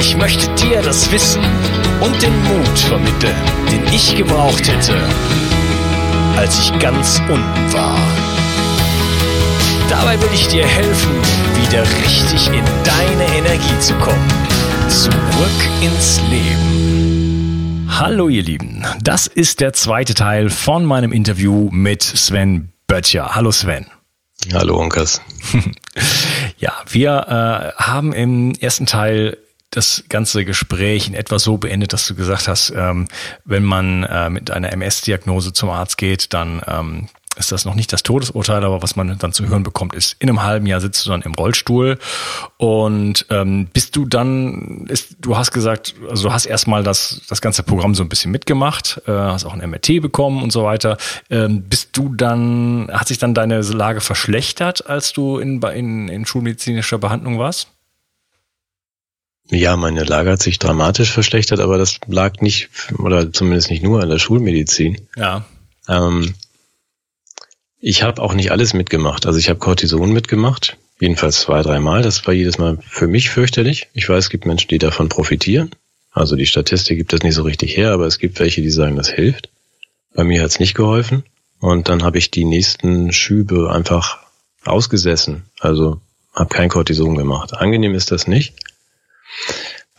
Ich möchte dir das Wissen und den Mut vermitteln, den ich gebraucht hätte, als ich ganz unten war. Dabei will ich dir helfen, wieder richtig in deine Energie zu kommen. Zurück ins Leben. Hallo ihr Lieben, das ist der zweite Teil von meinem Interview mit Sven Böttcher. Hallo Sven. Hallo Onkas. ja, wir äh, haben im ersten Teil das ganze Gespräch in etwa so beendet, dass du gesagt hast, ähm, wenn man äh, mit einer MS-Diagnose zum Arzt geht, dann ähm, ist das noch nicht das Todesurteil, aber was man dann zu hören bekommt, ist, in einem halben Jahr sitzt du dann im Rollstuhl und ähm, bist du dann, ist, du hast gesagt, also du hast erstmal das, das ganze Programm so ein bisschen mitgemacht, äh, hast auch ein MRT bekommen und so weiter. Ähm, bist du dann, hat sich dann deine Lage verschlechtert, als du in, in, in schulmedizinischer Behandlung warst? Ja, meine Lage hat sich dramatisch verschlechtert, aber das lag nicht, oder zumindest nicht nur an der Schulmedizin. Ja. Ähm, ich habe auch nicht alles mitgemacht. Also ich habe Cortison mitgemacht, jedenfalls zwei, dreimal. Das war jedes Mal für mich fürchterlich. Ich weiß, es gibt Menschen, die davon profitieren. Also die Statistik gibt das nicht so richtig her, aber es gibt welche, die sagen, das hilft. Bei mir hat es nicht geholfen. Und dann habe ich die nächsten Schübe einfach ausgesessen. Also habe kein Cortison gemacht. Angenehm ist das nicht.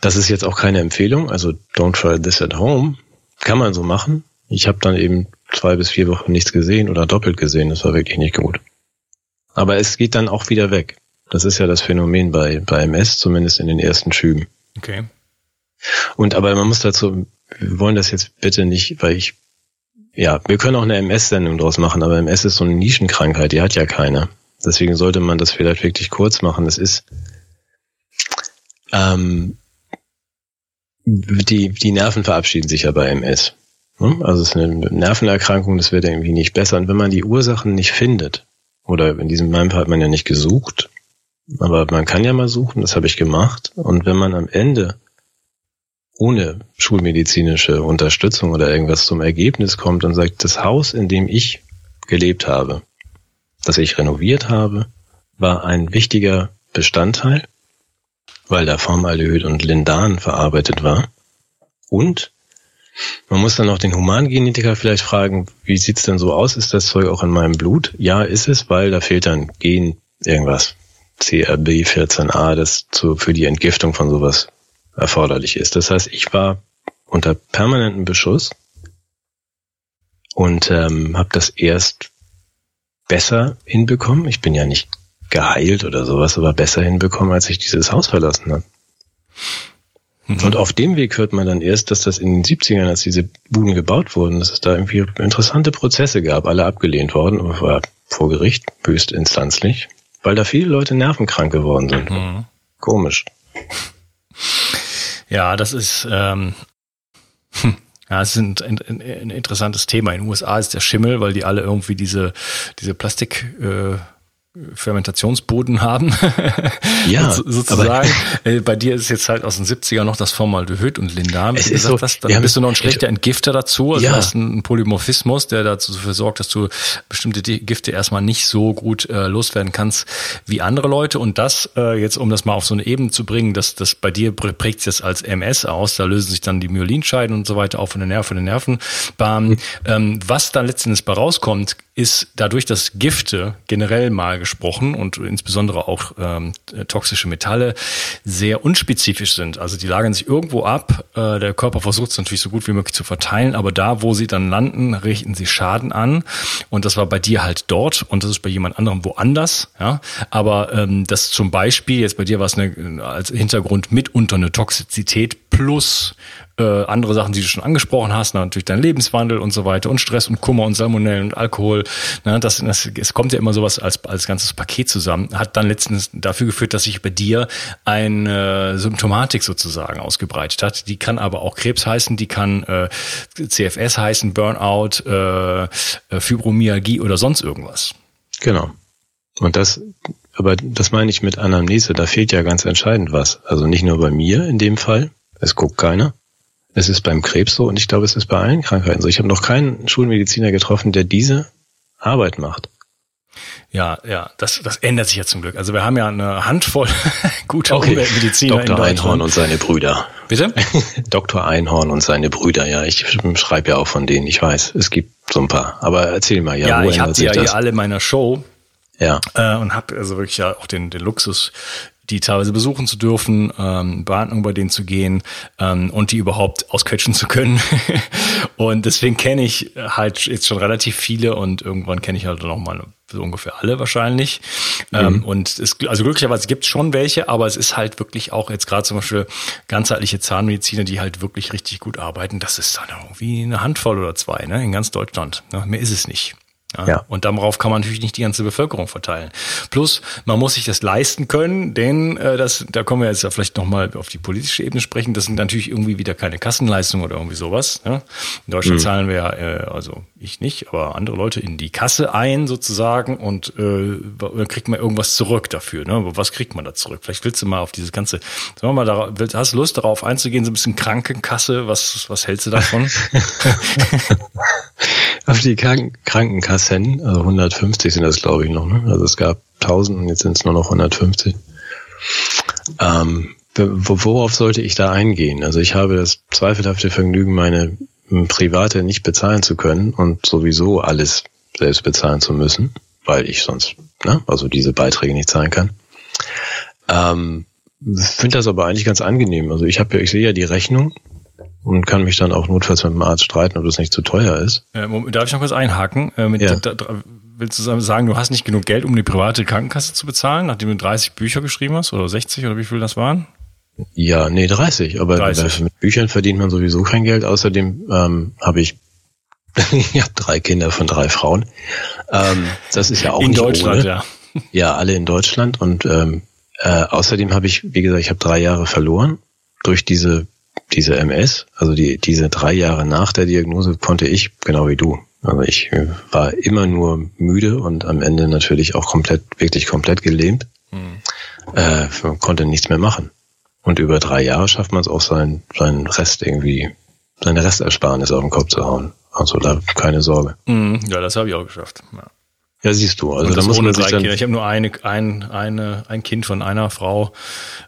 Das ist jetzt auch keine Empfehlung, also don't try this at home. Kann man so machen. Ich habe dann eben zwei bis vier Wochen nichts gesehen oder doppelt gesehen. Das war wirklich nicht gut. Aber es geht dann auch wieder weg. Das ist ja das Phänomen bei, bei MS, zumindest in den ersten Schüben. Okay. Und aber man muss dazu, wir wollen das jetzt bitte nicht, weil ich, ja, wir können auch eine MS-Sendung draus machen, aber MS ist so eine Nischenkrankheit, die hat ja keiner. Deswegen sollte man das vielleicht wirklich kurz machen. Es ist, ähm, die, die Nerven verabschieden sich ja bei MS. Also es ist eine Nervenerkrankung, das wird irgendwie nicht besser. Und wenn man die Ursachen nicht findet, oder in diesem Fall hat man ja nicht gesucht, aber man kann ja mal suchen, das habe ich gemacht. Und wenn man am Ende ohne schulmedizinische Unterstützung oder irgendwas zum Ergebnis kommt und sagt, das Haus, in dem ich gelebt habe, das ich renoviert habe, war ein wichtiger Bestandteil weil da Formaldehyd und Lindan verarbeitet war. Und man muss dann auch den Humangenetiker vielleicht fragen, wie sieht's denn so aus? Ist das Zeug auch in meinem Blut? Ja, ist es, weil da fehlt dann Gen irgendwas. CRB14a, das zu, für die Entgiftung von sowas erforderlich ist. Das heißt, ich war unter permanentem Beschuss und ähm, habe das erst besser hinbekommen. Ich bin ja nicht geheilt oder sowas, aber besser hinbekommen, als ich dieses Haus verlassen habe. Mhm. Und auf dem Weg hört man dann erst, dass das in den 70ern, als diese Buden gebaut wurden, dass es da irgendwie interessante Prozesse gab, alle abgelehnt worden, vor, vor Gericht, höchstinstanzlich, weil da viele Leute nervenkrank geworden sind. Mhm. Komisch. Ja, das ist, ähm, hm. Ja, es ist ein, ein, ein, interessantes Thema. In den USA ist der Schimmel, weil die alle irgendwie diese, diese Plastik, äh, Fermentationsboden haben. Ja, so, sozusagen. Äh, bei dir ist jetzt halt aus den 70er noch das Formaldehyd und Lindam. Es ist so, das, dann bist du noch ein schlechter Entgifter dazu. Also ja. du hast einen Polymorphismus, der dazu dafür sorgt, dass du bestimmte Gifte erstmal nicht so gut äh, loswerden kannst wie andere Leute. Und das äh, jetzt, um das mal auf so eine Ebene zu bringen, dass das bei dir prägt sich das als MS aus. Da lösen sich dann die Myelinscheiden und so weiter auf von den Nerven, von den Nervenbahnen. Mhm. Ähm, was da letztendlich bei rauskommt, ist dadurch, dass Gifte generell mal gesprochen und insbesondere auch ähm, toxische Metalle sehr unspezifisch sind. Also die lagern sich irgendwo ab. Äh, der Körper versucht es natürlich so gut wie möglich zu verteilen, aber da, wo sie dann landen, richten sie Schaden an. Und das war bei dir halt dort und das ist bei jemand anderem woanders. Ja, aber ähm, das zum Beispiel jetzt bei dir war es eine, als Hintergrund mitunter eine Toxizität plus äh, andere Sachen, die du schon angesprochen hast, natürlich dein Lebenswandel und so weiter und Stress und Kummer und Salmonellen und Alkohol. Ne, das, das, es kommt ja immer sowas als, als ganzes Paket zusammen. Hat dann letztens dafür geführt, dass sich bei dir eine Symptomatik sozusagen ausgebreitet hat. Die kann aber auch Krebs heißen, die kann äh, CFS heißen, Burnout, äh, Fibromyalgie oder sonst irgendwas. Genau. Und das, aber das meine ich mit Anamnese, da fehlt ja ganz entscheidend was. Also nicht nur bei mir in dem Fall, es guckt keiner, es ist beim Krebs so und ich glaube, es ist bei allen Krankheiten so. Ich habe noch keinen Schulmediziner getroffen, der diese Arbeit macht. Ja, ja, das, das ändert sich ja zum Glück. Also wir haben ja eine Handvoll guter okay. Umweltmediziner Dr. in Einhorn und seine Brüder. Bitte? Dr. Einhorn und seine Brüder, ja. Ich schreibe ja auch von denen, ich weiß. Es gibt so ein paar. Aber erzähl mal, ja. Ja, ich habe die ja hier alle in meiner Show. Ja. Äh, und habe also wirklich ja auch den, den Luxus, die teilweise besuchen zu dürfen, ähm, Behandlung bei denen zu gehen ähm, und die überhaupt ausquetschen zu können. und deswegen kenne ich halt jetzt schon relativ viele und irgendwann kenne ich halt noch mal so ungefähr alle wahrscheinlich. Mhm. Ähm, und es, also glücklicherweise gibt es schon welche, aber es ist halt wirklich auch jetzt gerade zum Beispiel ganzheitliche Zahnmediziner, die halt wirklich richtig gut arbeiten. Das ist dann irgendwie eine Handvoll oder zwei ne, in ganz Deutschland. Ne? Mehr ist es nicht. Ja, ja. Und darauf kann man natürlich nicht die ganze Bevölkerung verteilen. Plus, man muss sich das leisten können, denn äh, das, da kommen wir jetzt ja vielleicht nochmal auf die politische Ebene sprechen. Das sind natürlich irgendwie wieder keine Kassenleistungen oder irgendwie sowas. Ja? In Deutschland mhm. zahlen wir ja, äh, also ich nicht, aber andere Leute in die Kasse ein sozusagen und äh, dann kriegt man irgendwas zurück dafür. Ne? Was kriegt man da zurück? Vielleicht willst du mal auf dieses ganze, sagen wir mal, darauf, hast du Lust darauf einzugehen, so ein bisschen Krankenkasse? Was, was hältst du davon? auf die Kranken Krankenkassen, also 150 sind das glaube ich noch, ne? Also es gab 1000 und jetzt sind es nur noch 150. Ähm, worauf sollte ich da eingehen? Also ich habe das zweifelhafte Vergnügen, meine private nicht bezahlen zu können und sowieso alles selbst bezahlen zu müssen, weil ich sonst, ne, also diese Beiträge nicht zahlen kann. Ähm, finde das aber eigentlich ganz angenehm. Also ich habe, ich sehe ja die Rechnung und kann mich dann auch notfalls mit dem Arzt streiten, ob das nicht zu teuer ist. Äh, darf ich noch kurz einhaken? Äh, ja. da, da, willst du sagen, du hast nicht genug Geld, um die private Krankenkasse zu bezahlen, nachdem du 30 Bücher geschrieben hast oder 60 oder wie viel das waren? Ja, nee, 30. Aber 30. mit Büchern verdient man sowieso kein Geld. Außerdem ähm, habe ich ich habe drei Kinder von drei Frauen. Ähm, das ist ja auch in nicht Deutschland, ohne. ja. Ja, alle in Deutschland. Und ähm, äh, außerdem habe ich, wie gesagt, ich habe drei Jahre verloren durch diese diese MS. Also die diese drei Jahre nach der Diagnose konnte ich genau wie du. Also ich war immer nur müde und am Ende natürlich auch komplett, wirklich komplett gelähmt. Hm. Äh, konnte nichts mehr machen. Und über drei Jahre schafft man es auch, seinen, seinen Rest irgendwie, seine Restersparnis auf den Kopf zu hauen. Also da keine Sorge. Mm, ja, das habe ich auch geschafft. Ja. Ja, siehst du. Also da muss man sich dann, Ich habe nur eine, ein, eine, ein Kind von einer Frau.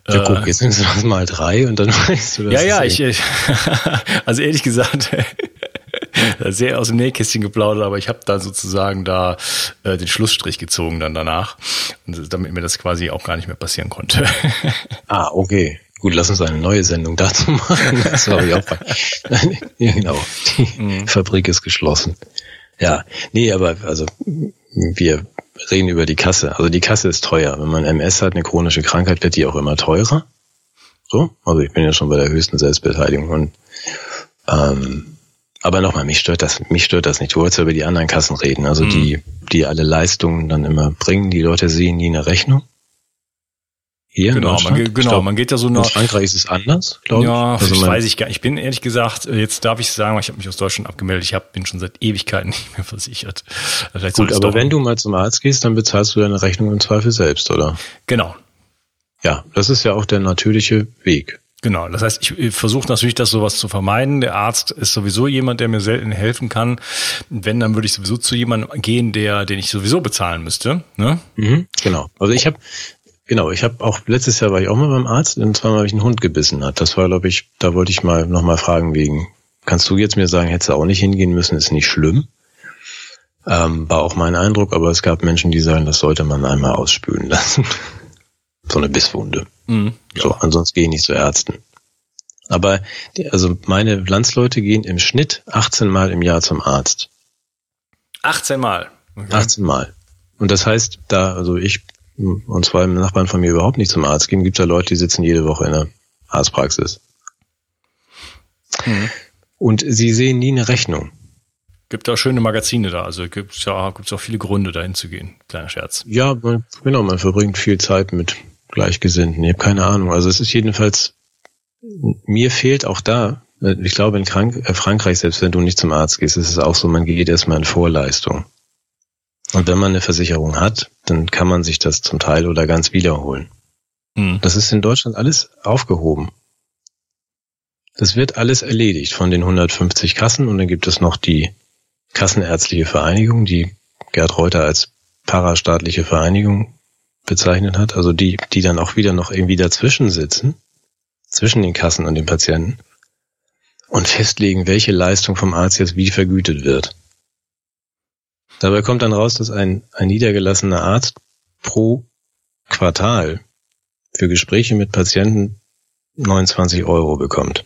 Ja, äh, guck, jetzt sind es mal drei und dann weißt du das. Ja, ja, ich, ich also ehrlich gesagt, sehr aus dem Nähkästchen geplaudert, aber ich habe da sozusagen da äh, den Schlussstrich gezogen dann danach, damit mir das quasi auch gar nicht mehr passieren konnte. ah, okay. Gut, lass uns eine neue Sendung dazu machen. Das war ich auch ja, genau. Die mhm. Fabrik ist geschlossen. Ja, nee, aber also wir reden über die Kasse. Also die Kasse ist teuer. Wenn man MS hat, eine chronische Krankheit, wird die auch immer teurer. So, also ich bin ja schon bei der höchsten Selbstbeteiligung und ähm, aber nochmal, mich stört das, mich stört das nicht. Du wolltest ja über die anderen Kassen reden, also mhm. die, die alle Leistungen dann immer bringen. Die Leute sehen nie eine Rechnung. Hier genau, man, genau, glaub, man geht ja so nach. In Frankreich ist es anders, glaube ich. Ja, also ich weiß ich gar nicht. Ich bin ehrlich gesagt, jetzt darf ich sagen, ich habe mich aus Deutschland abgemeldet. Ich hab, bin schon seit Ewigkeiten nicht mehr versichert. Vielleicht Gut, aber wenn du mal zum Arzt gehst, dann bezahlst du deine Rechnung im Zweifel selbst, oder? Genau. Ja, das ist ja auch der natürliche Weg. Genau, das heißt, ich versuche natürlich, das sowas zu vermeiden. Der Arzt ist sowieso jemand, der mir selten helfen kann. Wenn, dann würde ich sowieso zu jemandem gehen, der, den ich sowieso bezahlen müsste. Ne? Mhm, genau. Also ich habe Genau, ich habe auch letztes Jahr war ich auch mal beim Arzt und zwar habe ich einen Hund gebissen hat. Das war, glaube ich, da wollte ich mal noch mal fragen wegen. Kannst du jetzt mir sagen, hättest du auch nicht hingehen müssen, ist nicht schlimm. Ähm, war auch mein Eindruck, aber es gab Menschen, die sagen, das sollte man einmal ausspülen lassen. so eine Bisswunde. Mhm, ja. So, ansonsten gehe ich nicht zu Ärzten. Aber also meine Landsleute gehen im Schnitt 18 Mal im Jahr zum Arzt. 18 Mal. Okay. 18 Mal. Und das heißt, da, also ich und zwei Nachbarn von mir überhaupt nicht zum Arzt gehen, gibt es ja Leute, die sitzen jede Woche in der Arztpraxis. Mhm. Und sie sehen nie eine Rechnung. Gibt auch schöne Magazine da, also gibt es ja gibt's auch viele Gründe, dahin zu gehen. Kleiner Scherz. Ja, man, genau, man verbringt viel Zeit mit Gleichgesinnten. Ich habe keine Ahnung. Also es ist jedenfalls, mir fehlt auch da, ich glaube in Frank äh, Frankreich, selbst wenn du nicht zum Arzt gehst, ist es auch so, man geht erstmal in Vorleistung. Und wenn man eine Versicherung hat, dann kann man sich das zum Teil oder ganz wiederholen. Hm. Das ist in Deutschland alles aufgehoben. Das wird alles erledigt von den 150 Kassen und dann gibt es noch die Kassenärztliche Vereinigung, die Gerd Reuter als parastaatliche Vereinigung bezeichnet hat, also die, die dann auch wieder noch irgendwie dazwischen sitzen, zwischen den Kassen und den Patienten und festlegen, welche Leistung vom Arzt jetzt wie vergütet wird. Dabei kommt dann raus, dass ein, ein niedergelassener Arzt pro Quartal für Gespräche mit Patienten 29 Euro bekommt.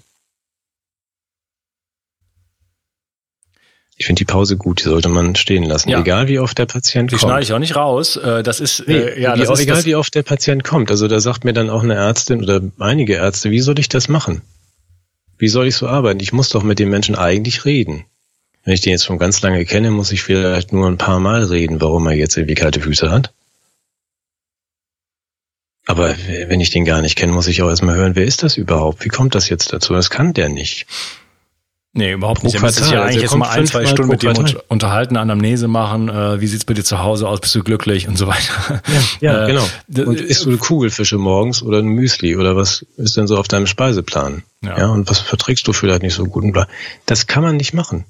Ich finde die Pause gut, die sollte man stehen lassen. Ja. Egal wie oft der Patient die kommt. Die schneide ich auch nicht raus. Äh, das ist, nee, äh, ja, das ist egal wie oft der Patient kommt. Also da sagt mir dann auch eine Ärztin oder einige Ärzte, wie soll ich das machen? Wie soll ich so arbeiten? Ich muss doch mit den Menschen eigentlich reden. Wenn ich den jetzt schon ganz lange kenne, muss ich vielleicht nur ein paar Mal reden, warum er jetzt irgendwie kalte Füße hat. Aber wenn ich den gar nicht kenne, muss ich auch erstmal hören, wer ist das überhaupt? Wie kommt das jetzt dazu? Das kann der nicht. Nee, überhaupt nicht. Er müsste sich ja eigentlich also jetzt mal ein, zwei Stunden mit dem unterhalten, Anamnese machen, äh, wie sieht's bei dir zu Hause aus, bist du glücklich und so weiter. Ja, ja äh, genau. Und isst du Kugelfische morgens oder ein Müsli oder was ist denn so auf deinem Speiseplan? Ja. ja, und was verträgst du vielleicht nicht so gut? Das kann man nicht machen.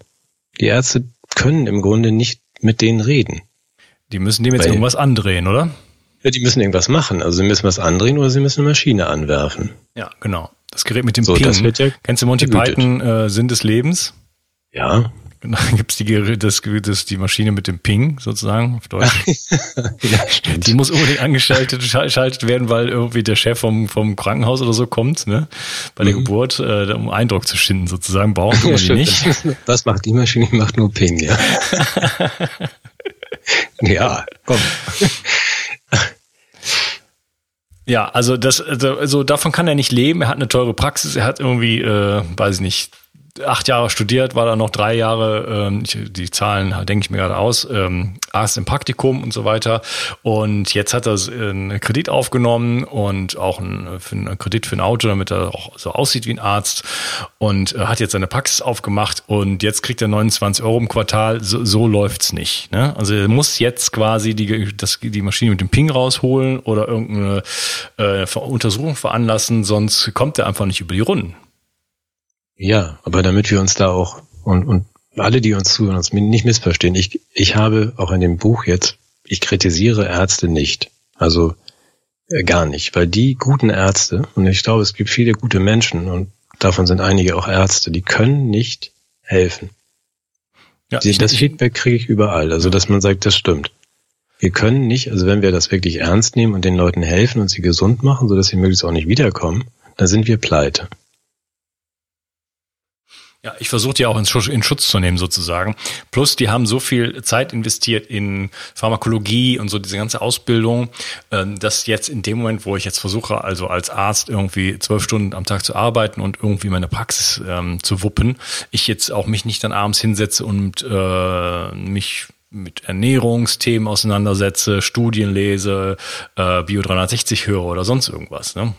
Die Ärzte können im Grunde nicht mit denen reden. Die müssen dem jetzt Weil, irgendwas andrehen, oder? Ja, die müssen irgendwas machen. Also sie müssen was andrehen oder sie müssen eine Maschine anwerfen. Ja, genau. Das Gerät mit dem so, Ping. Ja Kennst du Monty gebütet. Python äh, Sinn des Lebens? Ja. Dann gibt's die, das, das, die Maschine mit dem Ping sozusagen auf Deutsch. ja, die muss unbedingt angeschaltet schaltet werden, weil irgendwie der Chef vom, vom Krankenhaus oder so kommt, ne? Bei der mhm. Geburt, äh, um Eindruck zu schinden sozusagen, brauchen wir die nicht. Was macht die Maschine? Die macht nur Ping, ja. ja, komm. Ja, also das, also davon kann er nicht leben. Er hat eine teure Praxis. Er hat irgendwie, äh, weiß ich nicht, acht Jahre studiert, war da noch drei Jahre, ähm, die Zahlen denke ich mir gerade aus, ähm, Arzt im Praktikum und so weiter. Und jetzt hat er einen Kredit aufgenommen und auch einen, für einen Kredit für ein Auto, damit er auch so aussieht wie ein Arzt und äh, hat jetzt seine Praxis aufgemacht und jetzt kriegt er 29 Euro im Quartal. So, so läuft's nicht. Ne? Also er muss jetzt quasi die, das, die Maschine mit dem Ping rausholen oder irgendeine äh, Untersuchung veranlassen, sonst kommt er einfach nicht über die Runden. Ja, aber damit wir uns da auch und, und alle, die uns zuhören, uns nicht missverstehen, ich, ich habe auch in dem Buch jetzt, ich kritisiere Ärzte nicht. Also äh, gar nicht, weil die guten Ärzte, und ich glaube, es gibt viele gute Menschen und davon sind einige auch Ärzte, die können nicht helfen. Ja, die, das Feedback kriege ich überall, also dass man sagt, das stimmt. Wir können nicht, also wenn wir das wirklich ernst nehmen und den Leuten helfen und sie gesund machen, sodass sie möglichst auch nicht wiederkommen, dann sind wir pleite. Ja, ich versuche die auch in Schutz, in Schutz zu nehmen sozusagen. Plus, die haben so viel Zeit investiert in Pharmakologie und so diese ganze Ausbildung, ähm, dass jetzt in dem Moment, wo ich jetzt versuche, also als Arzt irgendwie zwölf Stunden am Tag zu arbeiten und irgendwie meine Praxis ähm, zu wuppen, ich jetzt auch mich nicht dann abends hinsetze und äh, mich mit Ernährungsthemen auseinandersetze, Studien lese, äh, Bio 360 höre oder sonst irgendwas. Ne?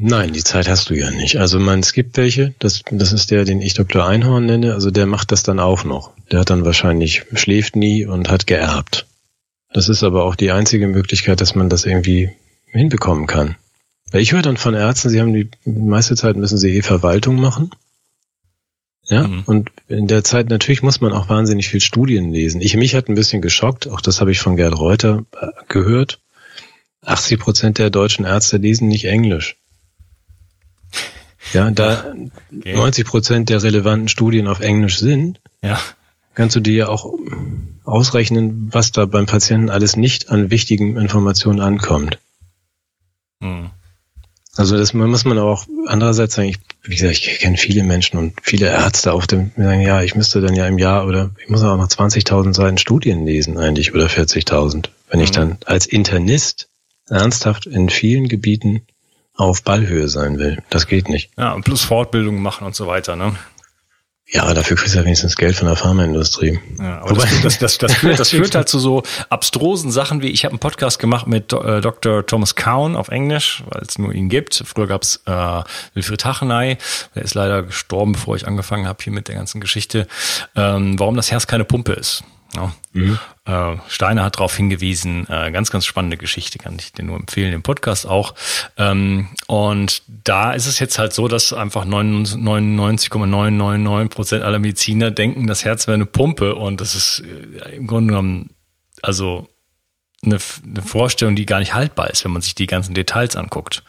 Nein, die Zeit hast du ja nicht. Also man, es gibt welche, das, das ist der, den ich Dr. Einhorn nenne, also der macht das dann auch noch. Der hat dann wahrscheinlich, schläft nie und hat geerbt. Das ist aber auch die einzige Möglichkeit, dass man das irgendwie hinbekommen kann. Weil ich höre dann von Ärzten, sie haben die meiste Zeit müssen sie eh Verwaltung machen. Ja, mhm. und in der Zeit natürlich muss man auch wahnsinnig viel Studien lesen. Ich, mich hat ein bisschen geschockt, auch das habe ich von Gerd Reuter äh, gehört. 80 Prozent der deutschen Ärzte lesen nicht Englisch. Ja, da okay. 90 Prozent der relevanten Studien auf Englisch sind, ja. kannst du dir ja auch ausrechnen, was da beim Patienten alles nicht an wichtigen Informationen ankommt. Hm. Also das muss man auch andererseits sagen, ich, wie gesagt, ich kenne viele Menschen und viele Ärzte auf dem, die sagen, ja, ich müsste dann ja im Jahr oder ich muss auch noch 20.000 Seiten Studien lesen eigentlich oder 40.000, wenn ich hm. dann als Internist ernsthaft in vielen Gebieten auf Ballhöhe sein will. Das geht nicht. Ja, und plus Fortbildung machen und so weiter, ne? Ja, dafür kriegst du ja wenigstens Geld von der Pharmaindustrie. Ja, aber das, das, das, das, führt, das führt halt zu so abstrusen Sachen wie, ich habe einen Podcast gemacht mit äh, Dr. Thomas Cowan auf Englisch, weil es nur ihn gibt. Früher gab's äh, Wilfried Hachenay, der ist leider gestorben, bevor ich angefangen habe hier mit der ganzen Geschichte, ähm, warum das Herz keine Pumpe ist. Ja. Mhm. Äh, Steiner hat darauf hingewiesen, äh, ganz, ganz spannende Geschichte, kann ich dir nur empfehlen, im Podcast auch. Ähm, und da ist es jetzt halt so, dass einfach 99,999 Prozent aller Mediziner denken, das Herz wäre eine Pumpe und das ist äh, im Grunde genommen, also eine, eine Vorstellung, die gar nicht haltbar ist, wenn man sich die ganzen Details anguckt.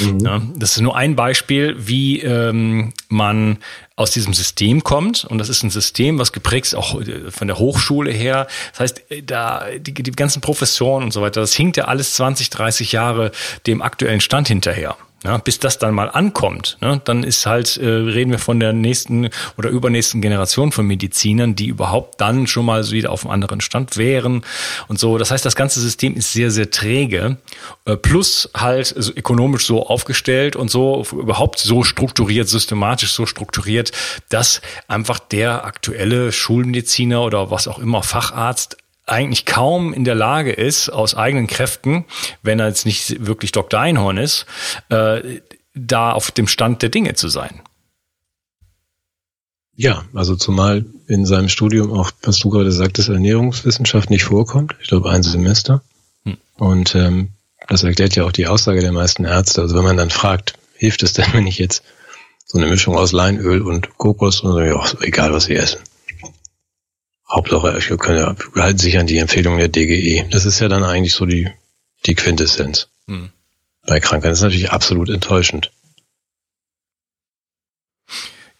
Mhm. Ja, das ist nur ein Beispiel, wie ähm, man aus diesem System kommt. Und das ist ein System, was geprägt ist auch äh, von der Hochschule her. Das heißt, äh, da die, die ganzen Professoren und so weiter, das hinkt ja alles 20, 30 Jahre dem aktuellen Stand hinterher. Ja, bis das dann mal ankommt, ne, dann ist halt, äh, reden wir von der nächsten oder übernächsten Generation von Medizinern, die überhaupt dann schon mal wieder auf einem anderen Stand wären und so. Das heißt, das ganze System ist sehr, sehr träge, äh, plus halt so ökonomisch so aufgestellt und so überhaupt so strukturiert, systematisch so strukturiert, dass einfach der aktuelle Schulmediziner oder was auch immer Facharzt eigentlich kaum in der Lage ist, aus eigenen Kräften, wenn er jetzt nicht wirklich Dr. Einhorn ist, äh, da auf dem Stand der Dinge zu sein. Ja, also zumal in seinem Studium auch, was du gerade sagtest, Ernährungswissenschaft nicht vorkommt. Ich glaube, ein Semester. Hm. Und ähm, das erklärt ja auch die Aussage der meisten Ärzte. Also wenn man dann fragt, hilft es denn, wenn ich jetzt so eine Mischung aus Leinöl und Kokos und so, ja, egal was sie essen. Hauptsache, wir können ja, wir halten sich an die Empfehlung der DGE. Das ist ja dann eigentlich so die, die Quintessenz. Hm. Bei Krankheiten das ist natürlich absolut enttäuschend.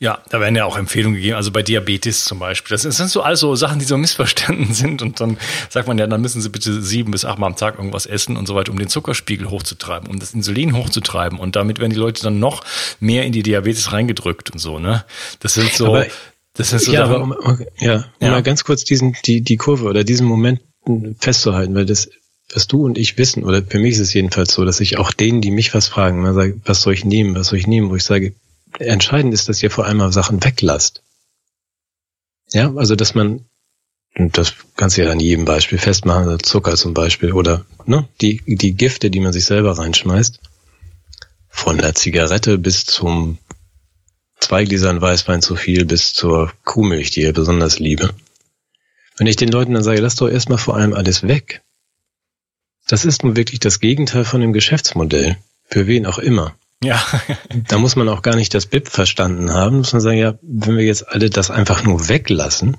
Ja, da werden ja auch Empfehlungen gegeben, also bei Diabetes zum Beispiel. Das sind so also Sachen, die so missverstanden sind und dann sagt man ja, dann müssen sie bitte sieben bis acht Mal am Tag irgendwas essen und so weiter, um den Zuckerspiegel hochzutreiben, um das Insulin hochzutreiben und damit werden die Leute dann noch mehr in die Diabetes reingedrückt und so, ne? Das sind so, Aber das so ja, aber um, okay, ja, ja. mal ganz kurz diesen, die, die Kurve oder diesen Moment festzuhalten, weil das, was du und ich wissen, oder für mich ist es jedenfalls so, dass ich auch denen, die mich was fragen, mal sage, was soll ich nehmen, was soll ich nehmen, wo ich sage, entscheidend ist, dass ihr vor allem mal Sachen weglasst. Ja, also dass man, und das kannst du ja an jedem Beispiel festmachen, also Zucker zum Beispiel, oder ne, die, die Gifte, die man sich selber reinschmeißt, von der Zigarette bis zum zwei Gläsern Weißwein zu viel bis zur Kuhmilch, die ich besonders liebe. Wenn ich den Leuten dann sage, lass doch erstmal vor allem alles weg. Das ist nun wirklich das Gegenteil von dem Geschäftsmodell. Für wen auch immer. Ja. da muss man auch gar nicht das BIP verstanden haben. Muss man sagen, ja, wenn wir jetzt alle das einfach nur weglassen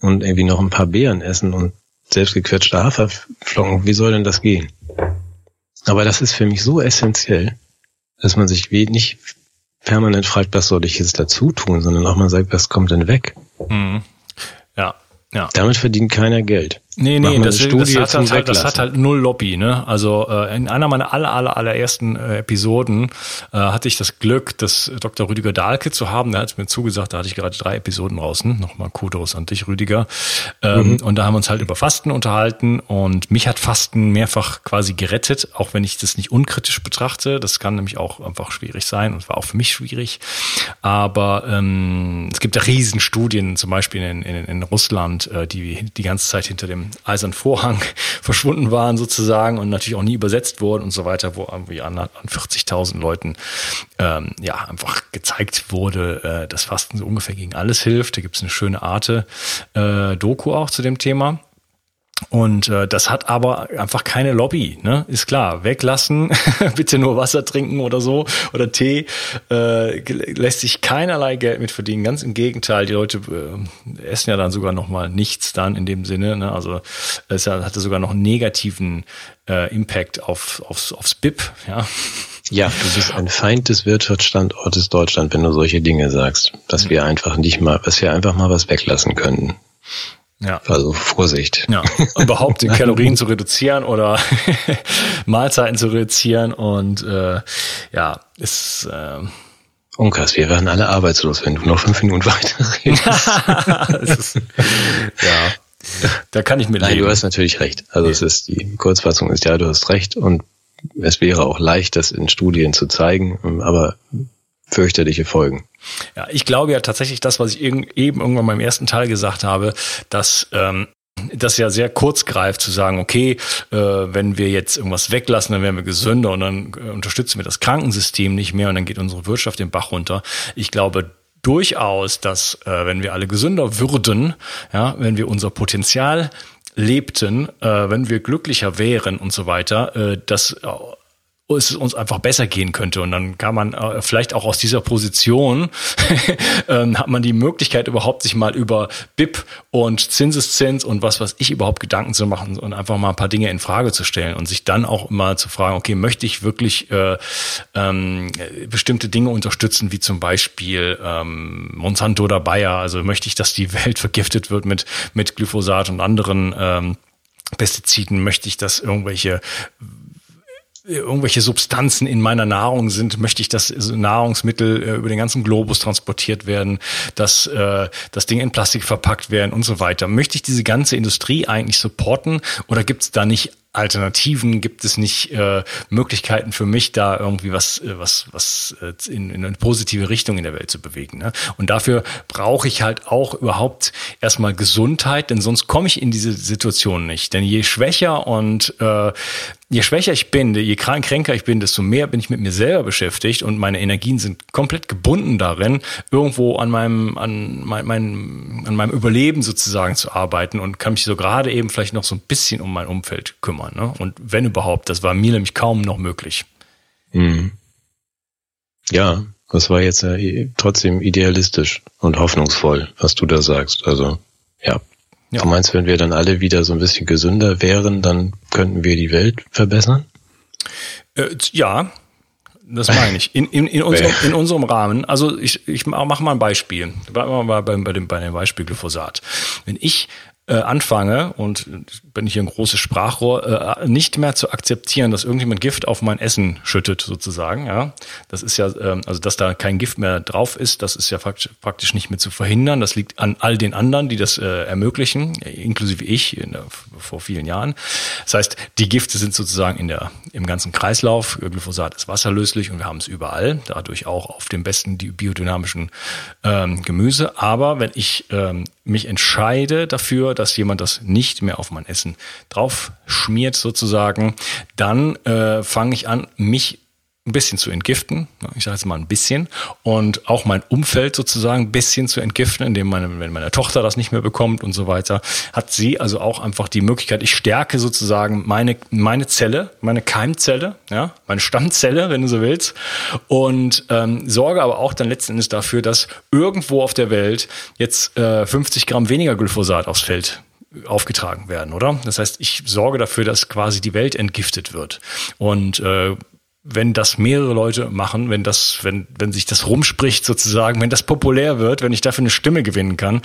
und irgendwie noch ein paar Beeren essen und selbstgequetschte Haferflocken, wie soll denn das gehen? Aber das ist für mich so essentiell, dass man sich nicht permanent fragt, was soll ich jetzt dazu tun, sondern auch mal sagt, was kommt denn weg? Mhm. Ja, ja. Damit verdient keiner Geld. Nee, nee, das, das, hat halt, halt das hat halt null Lobby, ne? Also äh, in einer meiner aller, aller, allerersten äh, Episoden äh, hatte ich das Glück, das Dr. Rüdiger Dahlke zu haben. Der hat mir zugesagt, da hatte ich gerade drei Episoden draußen. Nochmal Kudos an dich, Rüdiger. Ähm, mhm. Und da haben wir uns halt über Fasten unterhalten und mich hat Fasten mehrfach quasi gerettet, auch wenn ich das nicht unkritisch betrachte. Das kann nämlich auch einfach schwierig sein und war auch für mich schwierig. Aber ähm, es gibt ja Riesenstudien, zum Beispiel in, in, in Russland, äh, die die ganze Zeit hinter dem Eisernen Vorhang verschwunden waren sozusagen und natürlich auch nie übersetzt wurden und so weiter, wo irgendwie an, an 40.000 Leuten ähm, ja einfach gezeigt wurde, äh, dass Fasten so ungefähr gegen alles hilft. Da gibt es eine schöne Arte äh, Doku auch zu dem Thema. Und äh, das hat aber einfach keine Lobby, ne? Ist klar. Weglassen, bitte nur Wasser trinken oder so oder Tee, äh, lässt sich keinerlei Geld mit verdienen. Ganz im Gegenteil, die Leute äh, essen ja dann sogar noch mal nichts dann in dem Sinne. Ne? Also es hatte sogar noch einen negativen äh, Impact auf, aufs, aufs BIP, ja. Ja, du bist ein Feind des Wirtschaftsstandortes Deutschland, wenn du solche Dinge sagst, dass wir einfach nicht mal, dass wir einfach mal was weglassen können. Ja. Also Vorsicht. Ja. Überhaupt die Kalorien zu reduzieren oder Mahlzeiten zu reduzieren und äh, ja, ist äh, Unkas, wir werden alle arbeitslos, wenn du noch fünf Minuten weiter redest. ja. Da kann ich mit Nein, leben. du hast natürlich recht. Also nee. es ist die Kurzfassung ist ja, du hast recht und es wäre auch leicht, das in Studien zu zeigen, aber fürchterliche Folgen. Ja, ich glaube ja tatsächlich das, was ich eben irgendwann beim ersten Teil gesagt habe, dass ähm, das ja sehr kurz greift, zu sagen, okay, äh, wenn wir jetzt irgendwas weglassen, dann werden wir gesünder und dann äh, unterstützen wir das Krankensystem nicht mehr und dann geht unsere Wirtschaft den Bach runter. Ich glaube durchaus, dass äh, wenn wir alle gesünder würden, ja, wenn wir unser Potenzial lebten, äh, wenn wir glücklicher wären und so weiter, äh, dass es uns einfach besser gehen könnte. Und dann kann man äh, vielleicht auch aus dieser Position ähm, hat man die Möglichkeit überhaupt sich mal über BIP und Zinseszins und was was ich überhaupt Gedanken zu machen und einfach mal ein paar Dinge in Frage zu stellen und sich dann auch mal zu fragen, okay, möchte ich wirklich äh, ähm, bestimmte Dinge unterstützen, wie zum Beispiel ähm, Monsanto oder Bayer? Also möchte ich, dass die Welt vergiftet wird mit mit Glyphosat und anderen ähm, Pestiziden? Möchte ich, dass irgendwelche irgendwelche Substanzen in meiner Nahrung sind, möchte ich, dass Nahrungsmittel äh, über den ganzen Globus transportiert werden, dass äh, das Ding in Plastik verpackt werden und so weiter. Möchte ich diese ganze Industrie eigentlich supporten oder gibt es da nicht Alternativen? Gibt es nicht äh, Möglichkeiten für mich, da irgendwie was, äh, was, was äh, in, in eine positive Richtung in der Welt zu bewegen? Ne? Und dafür brauche ich halt auch überhaupt erstmal Gesundheit, denn sonst komme ich in diese Situation nicht. Denn je schwächer und äh, je schwächer ich bin, je kränker ich bin, desto mehr bin ich mit mir selber beschäftigt und meine Energien sind komplett gebunden darin, irgendwo an meinem, an, mein, mein, an meinem Überleben sozusagen zu arbeiten und kann mich so gerade eben vielleicht noch so ein bisschen um mein Umfeld kümmern. Ne? Und wenn überhaupt, das war mir nämlich kaum noch möglich. Mhm. Ja, das war jetzt ja trotzdem idealistisch und hoffnungsvoll, was du da sagst. Also, ja. Ja. Du meinst, wenn wir dann alle wieder so ein bisschen gesünder wären, dann könnten wir die Welt verbessern? Äh, ja, das meine ich. In, in, in, unserem, in unserem Rahmen. Also ich, ich mache mal ein Beispiel. Bleiben wir mal bei, bei, dem, bei dem Beispiel Glyphosat. Wenn ich äh, anfange, und bin ich hier ein großes Sprachrohr, äh, nicht mehr zu akzeptieren, dass irgendjemand Gift auf mein Essen schüttet, sozusagen. Ja, Das ist ja, äh, also dass da kein Gift mehr drauf ist, das ist ja praktisch nicht mehr zu verhindern. Das liegt an all den anderen, die das äh, ermöglichen, inklusive ich in der, vor vielen Jahren. Das heißt, die Gifte sind sozusagen in der, im ganzen Kreislauf. Glyphosat ist wasserlöslich und wir haben es überall, dadurch auch auf dem besten biodynamischen ähm, Gemüse. Aber wenn ich ähm, mich entscheide dafür, dass jemand das nicht mehr auf mein Essen drauf schmiert sozusagen, dann äh, fange ich an, mich ein bisschen zu entgiften. Ich sage jetzt mal ein bisschen. Und auch mein Umfeld sozusagen ein bisschen zu entgiften, indem meine, wenn meine Tochter das nicht mehr bekommt und so weiter, hat sie also auch einfach die Möglichkeit, ich stärke sozusagen meine, meine Zelle, meine Keimzelle, ja, meine Stammzelle, wenn du so willst. Und ähm, sorge aber auch dann letzten Endes dafür, dass irgendwo auf der Welt jetzt äh, 50 Gramm weniger Glyphosat aufs Feld aufgetragen werden, oder? Das heißt, ich sorge dafür, dass quasi die Welt entgiftet wird. Und äh, wenn das mehrere Leute machen, wenn das, wenn, wenn sich das rumspricht sozusagen, wenn das populär wird, wenn ich dafür eine Stimme gewinnen kann,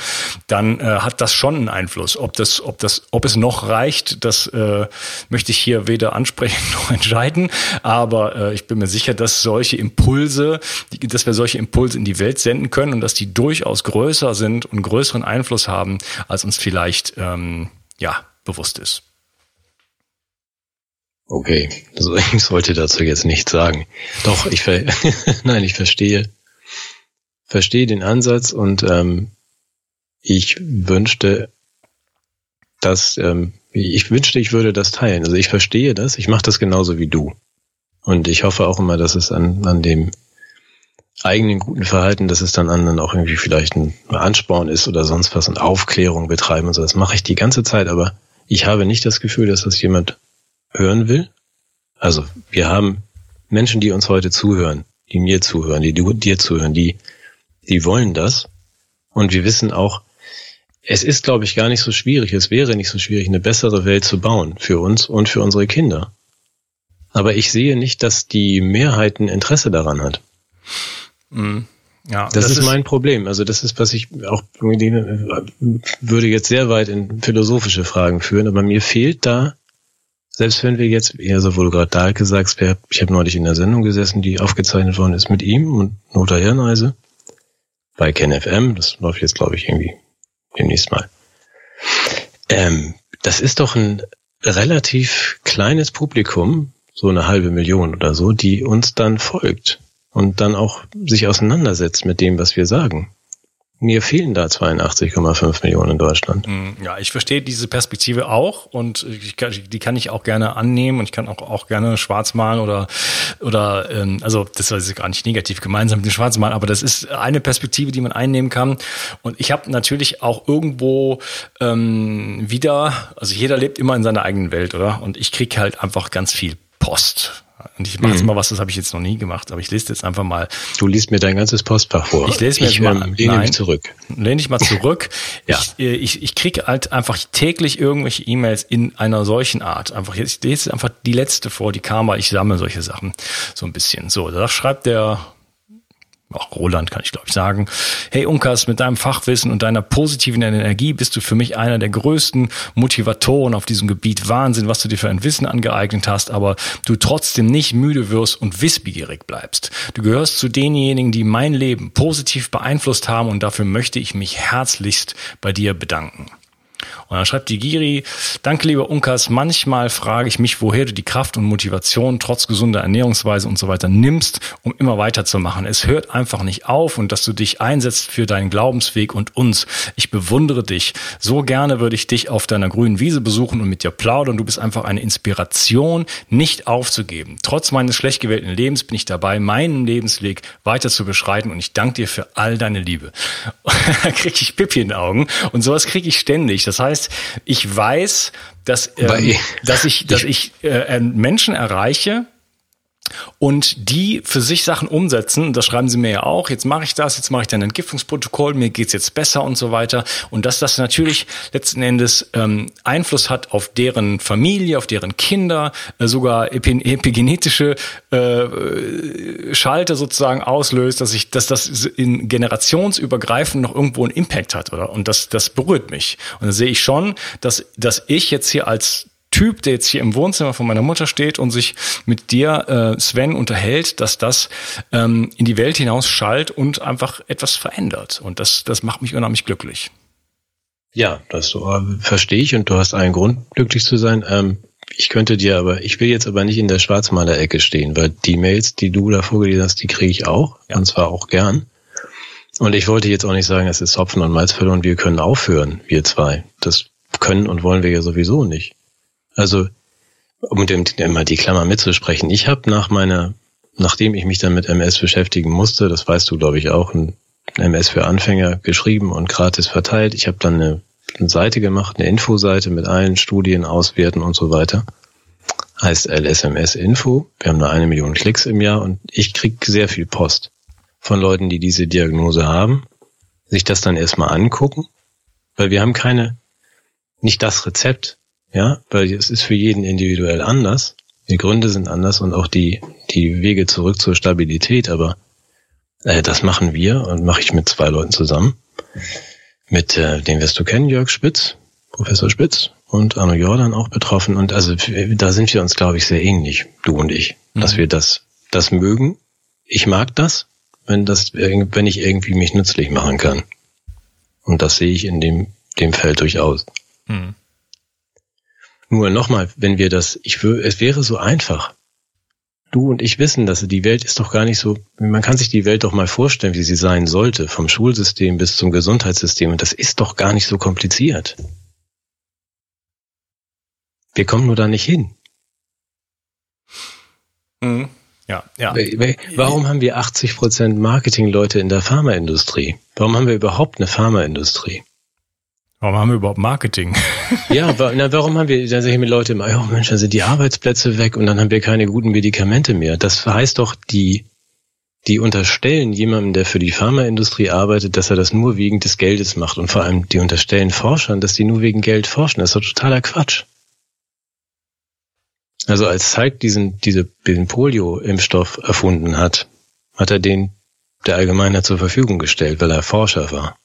dann äh, hat das schon einen Einfluss. Ob das, ob das, ob es noch reicht, das äh, möchte ich hier weder ansprechen noch entscheiden. Aber äh, ich bin mir sicher, dass solche Impulse, dass wir solche Impulse in die Welt senden können und dass die durchaus größer sind und größeren Einfluss haben, als uns vielleicht ähm, ja bewusst ist. Okay, also ich sollte dazu jetzt nichts sagen. Doch, ich ver nein, ich verstehe, verstehe den Ansatz und ähm, ich wünschte, dass ähm, ich wünschte, ich würde das teilen. Also ich verstehe das, ich mache das genauso wie du. Und ich hoffe auch immer, dass es an, an dem eigenen guten Verhalten, dass es dann anderen auch irgendwie vielleicht ein Ansporn ist oder sonst was und Aufklärung betreiben und so. Das mache ich die ganze Zeit, aber ich habe nicht das Gefühl, dass das jemand hören will. Also wir haben Menschen, die uns heute zuhören, die mir zuhören, die dir zuhören, die, die wollen das. Und wir wissen auch, es ist, glaube ich, gar nicht so schwierig, es wäre nicht so schwierig, eine bessere Welt zu bauen für uns und für unsere Kinder. Aber ich sehe nicht, dass die Mehrheit ein Interesse daran hat. Mhm. Ja, das, das ist, ist, mein Problem. Also das ist, was ich auch würde jetzt sehr weit in philosophische Fragen führen, aber mir fehlt da selbst wenn wir jetzt, eher so, wo du gerade Dahlke sagst, ich habe neulich in der Sendung gesessen, die aufgezeichnet worden ist mit ihm und Nota Hirneise bei KenFM, das läuft jetzt, glaube ich, irgendwie demnächst mal. Ähm, das ist doch ein relativ kleines Publikum, so eine halbe Million oder so, die uns dann folgt und dann auch sich auseinandersetzt mit dem, was wir sagen. Mir fehlen da 82,5 Millionen in Deutschland. Hm, ja, ich verstehe diese Perspektive auch und kann, die kann ich auch gerne annehmen und ich kann auch, auch gerne schwarz malen oder, oder ähm, also das ist gar nicht negativ gemeinsam mit dem Schwarzmalen, aber das ist eine Perspektive, die man einnehmen kann. Und ich habe natürlich auch irgendwo ähm, wieder, also jeder lebt immer in seiner eigenen Welt, oder? Und ich krieg halt einfach ganz viel Post und ich mache jetzt mhm. mal was, das habe ich jetzt noch nie gemacht, aber ich lese jetzt einfach mal. Du liest mir dein ganzes Postfach vor. Ich lese mir ich, jetzt mal, ähm, lehne mich zurück. Lehne ich mal zurück. ja. Ich, äh, ich, ich kriege halt einfach täglich irgendwelche E-Mails in einer solchen Art. Einfach, ich lese einfach die letzte vor, die kam, weil ich sammle solche Sachen so ein bisschen. So, da schreibt der auch Roland kann ich glaube ich sagen. Hey Unkas, mit deinem Fachwissen und deiner positiven Energie bist du für mich einer der größten Motivatoren auf diesem Gebiet. Wahnsinn, was du dir für ein Wissen angeeignet hast, aber du trotzdem nicht müde wirst und wissbegierig bleibst. Du gehörst zu denjenigen, die mein Leben positiv beeinflusst haben und dafür möchte ich mich herzlichst bei dir bedanken. Und dann schreibt die Giri, danke lieber Unkas, manchmal frage ich mich, woher du die Kraft und Motivation trotz gesunder Ernährungsweise und so weiter nimmst, um immer weiterzumachen. Es hört einfach nicht auf und dass du dich einsetzt für deinen Glaubensweg und uns. Ich bewundere dich. So gerne würde ich dich auf deiner grünen Wiese besuchen und mit dir plaudern. Du bist einfach eine Inspiration, nicht aufzugeben. Trotz meines schlecht gewählten Lebens bin ich dabei, meinen Lebensweg weiter zu beschreiten und ich danke dir für all deine Liebe. da kriege ich Pippi in den Augen und sowas kriege ich ständig. Das heißt, heißt, ich weiß, dass, ähm, dass ich, dass ich äh, Menschen erreiche, und die für sich Sachen umsetzen, das schreiben sie mir ja auch, jetzt mache ich das, jetzt mache ich dann ein Entgiftungsprotokoll, mir geht's jetzt besser und so weiter. Und dass das natürlich letzten Endes ähm, Einfluss hat auf deren Familie, auf deren Kinder, äh, sogar epi epigenetische äh, Schalter sozusagen auslöst, dass ich, dass das in generationsübergreifend noch irgendwo einen Impact hat, oder? Und das, das berührt mich. Und da sehe ich schon, dass, dass ich jetzt hier als Typ, der jetzt hier im Wohnzimmer von meiner Mutter steht und sich mit dir, äh, Sven, unterhält, dass das ähm, in die Welt hinaus schallt und einfach etwas verändert. Und das, das macht mich unheimlich glücklich. Ja, das äh, verstehe ich und du hast einen Grund, glücklich zu sein. Ähm, ich könnte dir aber, ich will jetzt aber nicht in der Schwarzmaler-Ecke stehen, weil die Mails, die du da vorgelesen hast, die kriege ich auch, ja. und zwar auch gern. Und ich wollte jetzt auch nicht sagen, es ist Hopfen und Malz verloren, wir können aufhören, wir zwei. Das können und wollen wir ja sowieso nicht. Also, um dem, mal die Klammer mitzusprechen, ich habe nach meiner, nachdem ich mich dann mit MS beschäftigen musste, das weißt du, glaube ich, auch, ein MS für Anfänger geschrieben und gratis verteilt. Ich habe dann eine, eine Seite gemacht, eine Infoseite mit allen Studien, Auswerten und so weiter. Heißt LSMS Info. Wir haben nur eine Million Klicks im Jahr und ich krieg sehr viel Post von Leuten, die diese Diagnose haben, sich das dann erstmal angucken, weil wir haben keine, nicht das Rezept, ja, weil es ist für jeden individuell anders. Die Gründe sind anders und auch die, die Wege zurück zur Stabilität, aber äh, das machen wir und mache ich mit zwei Leuten zusammen. Mit äh, den wirst du kennen, Jörg Spitz, Professor Spitz und Arno Jordan auch betroffen. Und also da sind wir uns, glaube ich, sehr ähnlich, du und ich, mhm. dass wir das, das mögen. Ich mag das, wenn das, wenn ich irgendwie mich nützlich machen kann. Und das sehe ich in dem, dem Feld durchaus. Mhm. Nur nochmal, wenn wir das, ich würde, es wäre so einfach. Du und ich wissen, dass die Welt ist doch gar nicht so, man kann sich die Welt doch mal vorstellen, wie sie sein sollte, vom Schulsystem bis zum Gesundheitssystem. Und das ist doch gar nicht so kompliziert. Wir kommen nur da nicht hin. Mhm. Ja, ja. Warum haben wir 80 Prozent Marketingleute in der Pharmaindustrie? Warum haben wir überhaupt eine Pharmaindustrie? Warum haben wir überhaupt Marketing? ja, na, warum haben wir, da sage ich mit Leuten immer, oh Mensch, dann sind die Arbeitsplätze weg und dann haben wir keine guten Medikamente mehr. Das heißt doch, die, die unterstellen jemandem, der für die Pharmaindustrie arbeitet, dass er das nur wegen des Geldes macht und vor allem die unterstellen Forschern, dass die nur wegen Geld forschen. Das ist doch totaler Quatsch. Also als Zeig diesen, diese, diesen Polio-Impfstoff erfunden hat, hat er den der Allgemeinheit zur Verfügung gestellt, weil er Forscher war.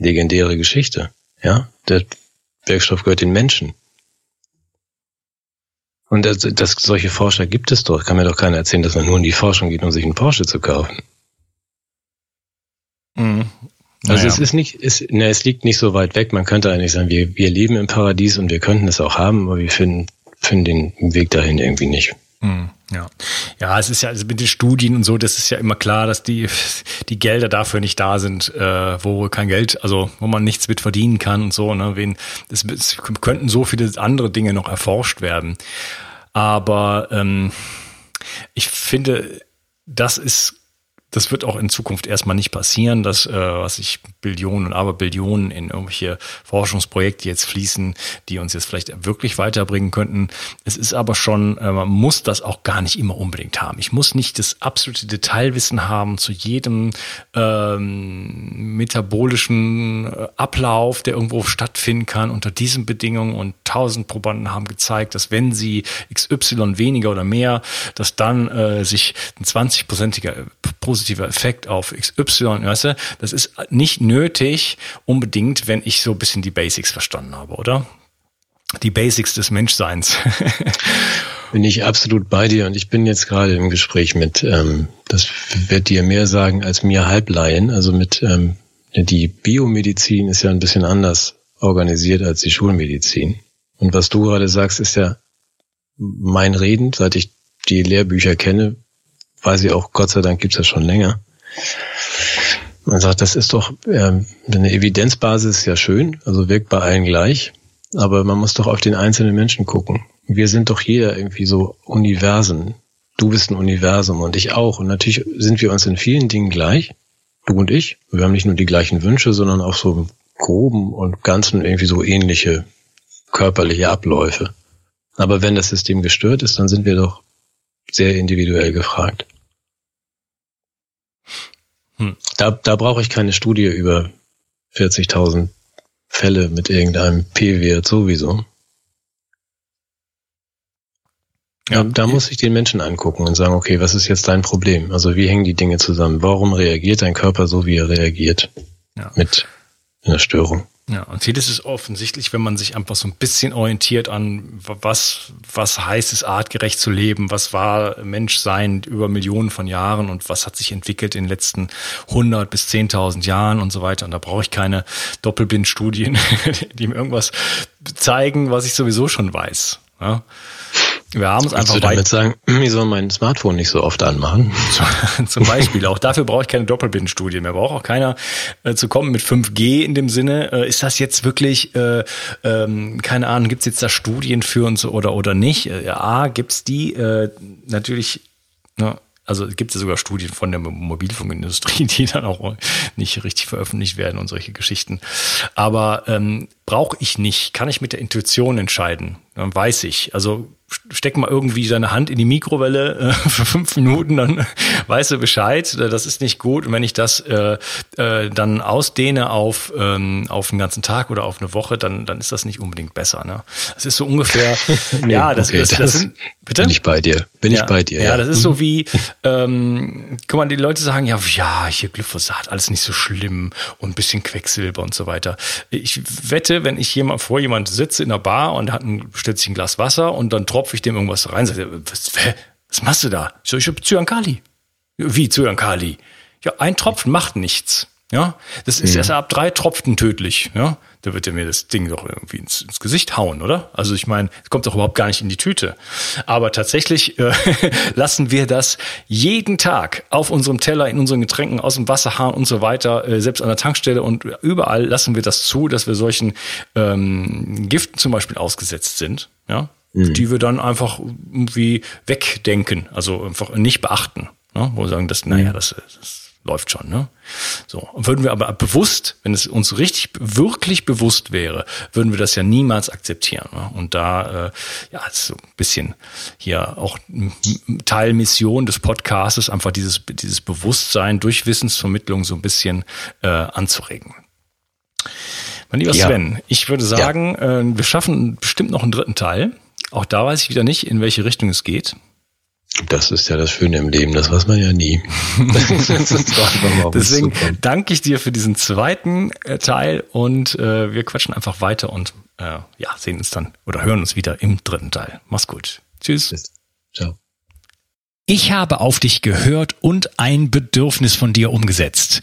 Legendäre Geschichte, ja. Der Wirkstoff gehört den Menschen. Und das, das, solche Forscher gibt es doch. Kann mir doch keiner erzählen, dass man nur in die Forschung geht, um sich einen Porsche zu kaufen. Mhm. Also es ist nicht, es, ne, es liegt nicht so weit weg. Man könnte eigentlich sagen, wir, wir leben im Paradies und wir könnten es auch haben, aber wir finden finde den Weg dahin irgendwie nicht. Hm, ja, ja, es ist ja also mit den Studien und so, das ist ja immer klar, dass die die Gelder dafür nicht da sind, äh, wo kein Geld, also wo man nichts mit verdienen kann und so. Ne, wen, es, es könnten so viele andere Dinge noch erforscht werden, aber ähm, ich finde, das ist das wird auch in Zukunft erstmal nicht passieren, dass äh, was ich Billionen und Aberbillionen in irgendwelche Forschungsprojekte jetzt fließen, die uns jetzt vielleicht wirklich weiterbringen könnten. Es ist aber schon, äh, man muss das auch gar nicht immer unbedingt haben. Ich muss nicht das absolute Detailwissen haben zu jedem ähm, metabolischen äh, Ablauf, der irgendwo stattfinden kann unter diesen Bedingungen. Und tausend Probanden haben gezeigt, dass wenn sie XY weniger oder mehr, dass dann äh, sich ein 20-prozentiger positiver Effekt auf XY, weißt du, das ist nicht nötig unbedingt, wenn ich so ein bisschen die Basics verstanden habe, oder? Die Basics des Menschseins. bin ich absolut bei dir und ich bin jetzt gerade im Gespräch mit, ähm, das wird dir mehr sagen als mir Halbleien, also mit, ähm, die Biomedizin ist ja ein bisschen anders organisiert als die Schulmedizin. Und was du gerade sagst, ist ja mein Reden, seit ich die Lehrbücher kenne, weiß ich auch, Gott sei Dank gibt's das schon länger. Man sagt, das ist doch ähm, eine Evidenzbasis ja schön, also wirkt bei allen gleich, aber man muss doch auf den einzelnen Menschen gucken. Wir sind doch jeder irgendwie so Universen. Du bist ein Universum und ich auch. Und natürlich sind wir uns in vielen Dingen gleich, du und ich. Wir haben nicht nur die gleichen Wünsche, sondern auch so groben und ganzen irgendwie so ähnliche körperliche Abläufe. Aber wenn das System gestört ist, dann sind wir doch sehr individuell gefragt. Hm. Da, da brauche ich keine Studie über 40.000 Fälle mit irgendeinem P-Wert sowieso. Ja, da muss ich den Menschen angucken und sagen, okay, was ist jetzt dein Problem? Also wie hängen die Dinge zusammen? Warum reagiert dein Körper so, wie er reagiert? Ja. Mit einer Störung. Ja, und vieles ist offensichtlich, wenn man sich einfach so ein bisschen orientiert an, was, was heißt es, artgerecht zu leben, was war Menschsein über Millionen von Jahren und was hat sich entwickelt in den letzten 100 bis 10.000 Jahren und so weiter. Und da brauche ich keine Doppelblindstudien, die mir irgendwas zeigen, was ich sowieso schon weiß. Ja. Wir haben es einfach. Willst du damit sagen, ich soll mein Smartphone nicht so oft anmachen? Zum Beispiel. Auch dafür brauche ich keine Doppelbindenstudie mehr. Braucht auch keiner äh, zu kommen mit 5G in dem Sinne. Äh, ist das jetzt wirklich, äh, ähm, keine Ahnung, gibt es jetzt da Studien für uns oder, oder nicht? Äh, A, gibt es die? Äh, natürlich, ne, also gibt es ja sogar Studien von der Mobilfunkindustrie, die dann auch nicht richtig veröffentlicht werden und solche Geschichten. Aber ähm, brauche ich nicht, kann ich mit der Intuition entscheiden. Dann weiß ich. Also steck mal irgendwie deine Hand in die Mikrowelle äh, für fünf Minuten, dann weißt du Bescheid. Das ist nicht gut. Und wenn ich das äh, äh, dann ausdehne auf ähm, auf den ganzen Tag oder auf eine Woche, dann dann ist das nicht unbedingt besser. Ne? Das ist so ungefähr. nee, ja, das, okay, das, das, das sind, bitte. Bin ich bei dir? Bin ja, ich bei dir? Ja, das ist so wie, ähm, guck mal, die Leute sagen ja, ja, hier Glyphosat, alles nicht so schlimm und ein bisschen Quecksilber und so weiter. Ich wette, wenn ich jemand vor jemand sitze in der Bar und hat ein, sich ein Glas Wasser und dann tropfe ich dem irgendwas rein, sagt er, was, was machst du da? Ich, so, ich habe Zyankali. Wie Zyankali? Ja, ein Tropfen macht nichts. Ja, das ist mhm. erst ab drei Tropfen tödlich. Ja, da wird er mir das Ding doch irgendwie ins, ins Gesicht hauen, oder? Also ich meine, es kommt doch überhaupt gar nicht in die Tüte. Aber tatsächlich äh, lassen wir das jeden Tag auf unserem Teller, in unseren Getränken, aus dem Wasserhahn und so weiter, äh, selbst an der Tankstelle und überall lassen wir das zu, dass wir solchen ähm, Giften zum Beispiel ausgesetzt sind. Ja, mhm. die wir dann einfach irgendwie wegdenken, also einfach nicht beachten. Ja? Wo wir sagen, das, naja, das, das läuft schon, ne? So. Und würden wir aber bewusst, wenn es uns richtig, wirklich bewusst wäre, würden wir das ja niemals akzeptieren. Ne? Und da, äh, ja, ist so ein bisschen hier auch Teilmission des Podcasts, einfach dieses, dieses Bewusstsein durch Wissensvermittlung so ein bisschen äh, anzuregen. Mein lieber Sven, ja. ich würde sagen, ja. äh, wir schaffen bestimmt noch einen dritten Teil. Auch da weiß ich wieder nicht, in welche Richtung es geht. Das ist ja das Schöne im Leben, das weiß man ja nie. Deswegen danke ich dir für diesen zweiten äh, Teil und äh, wir quatschen einfach weiter und äh, ja, sehen uns dann oder hören uns wieder im dritten Teil. Mach's gut. Tschüss. Ciao. Ich habe auf dich gehört und ein Bedürfnis von dir umgesetzt.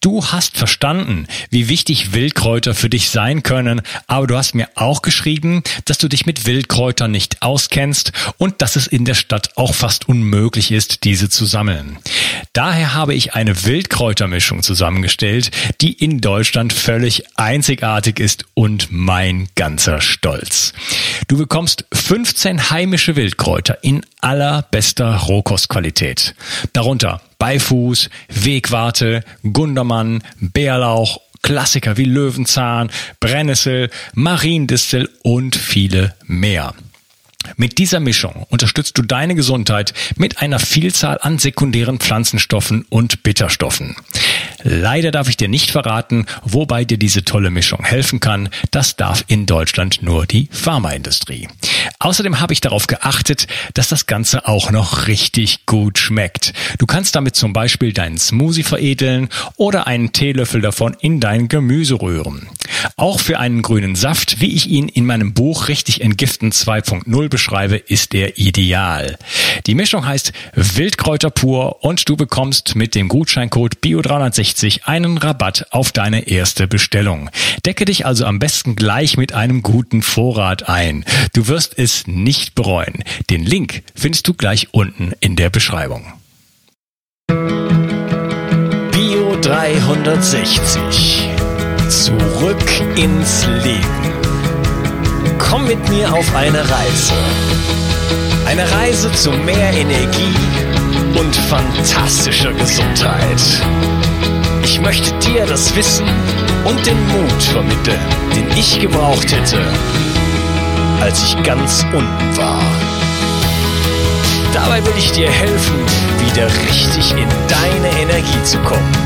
Du hast verstanden, wie wichtig Wildkräuter für dich sein können, aber du hast mir auch geschrieben, dass du dich mit Wildkräutern nicht auskennst und dass es in der Stadt auch fast unmöglich ist, diese zu sammeln. Daher habe ich eine Wildkräutermischung zusammengestellt, die in Deutschland völlig einzigartig ist und mein ganzer Stolz. Du bekommst 15 heimische Wildkräuter in allerbester Rohkostqualität. Darunter Beifuß, Wegwarte, Gundermann, Bärlauch, Klassiker wie Löwenzahn, Brennnessel, Mariendistel und viele mehr. Mit dieser Mischung unterstützt du deine Gesundheit mit einer Vielzahl an sekundären Pflanzenstoffen und Bitterstoffen. Leider darf ich dir nicht verraten, wobei dir diese tolle Mischung helfen kann. Das darf in Deutschland nur die Pharmaindustrie. Außerdem habe ich darauf geachtet, dass das Ganze auch noch richtig gut schmeckt. Du kannst damit zum Beispiel deinen Smoothie veredeln oder einen Teelöffel davon in dein Gemüse rühren. Auch für einen grünen Saft, wie ich ihn in meinem Buch Richtig Entgiften 2.0 beschreibe, ist er ideal. Die Mischung heißt Wildkräuter pur und du bekommst mit dem Gutscheincode BIO360 einen Rabatt auf deine erste Bestellung. Decke dich also am besten gleich mit einem guten Vorrat ein. Du wirst es nicht bereuen. Den Link findest du gleich unten in der Beschreibung. Bio 360. Zurück ins Leben. Komm mit mir auf eine Reise. Eine Reise zu mehr Energie und fantastischer Gesundheit. Ich möchte dir das Wissen und den Mut vermitteln, den ich gebraucht hätte, als ich ganz unten war. Dabei will ich dir helfen, wieder richtig in deine Energie zu kommen.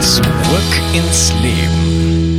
Zurück ins Leben.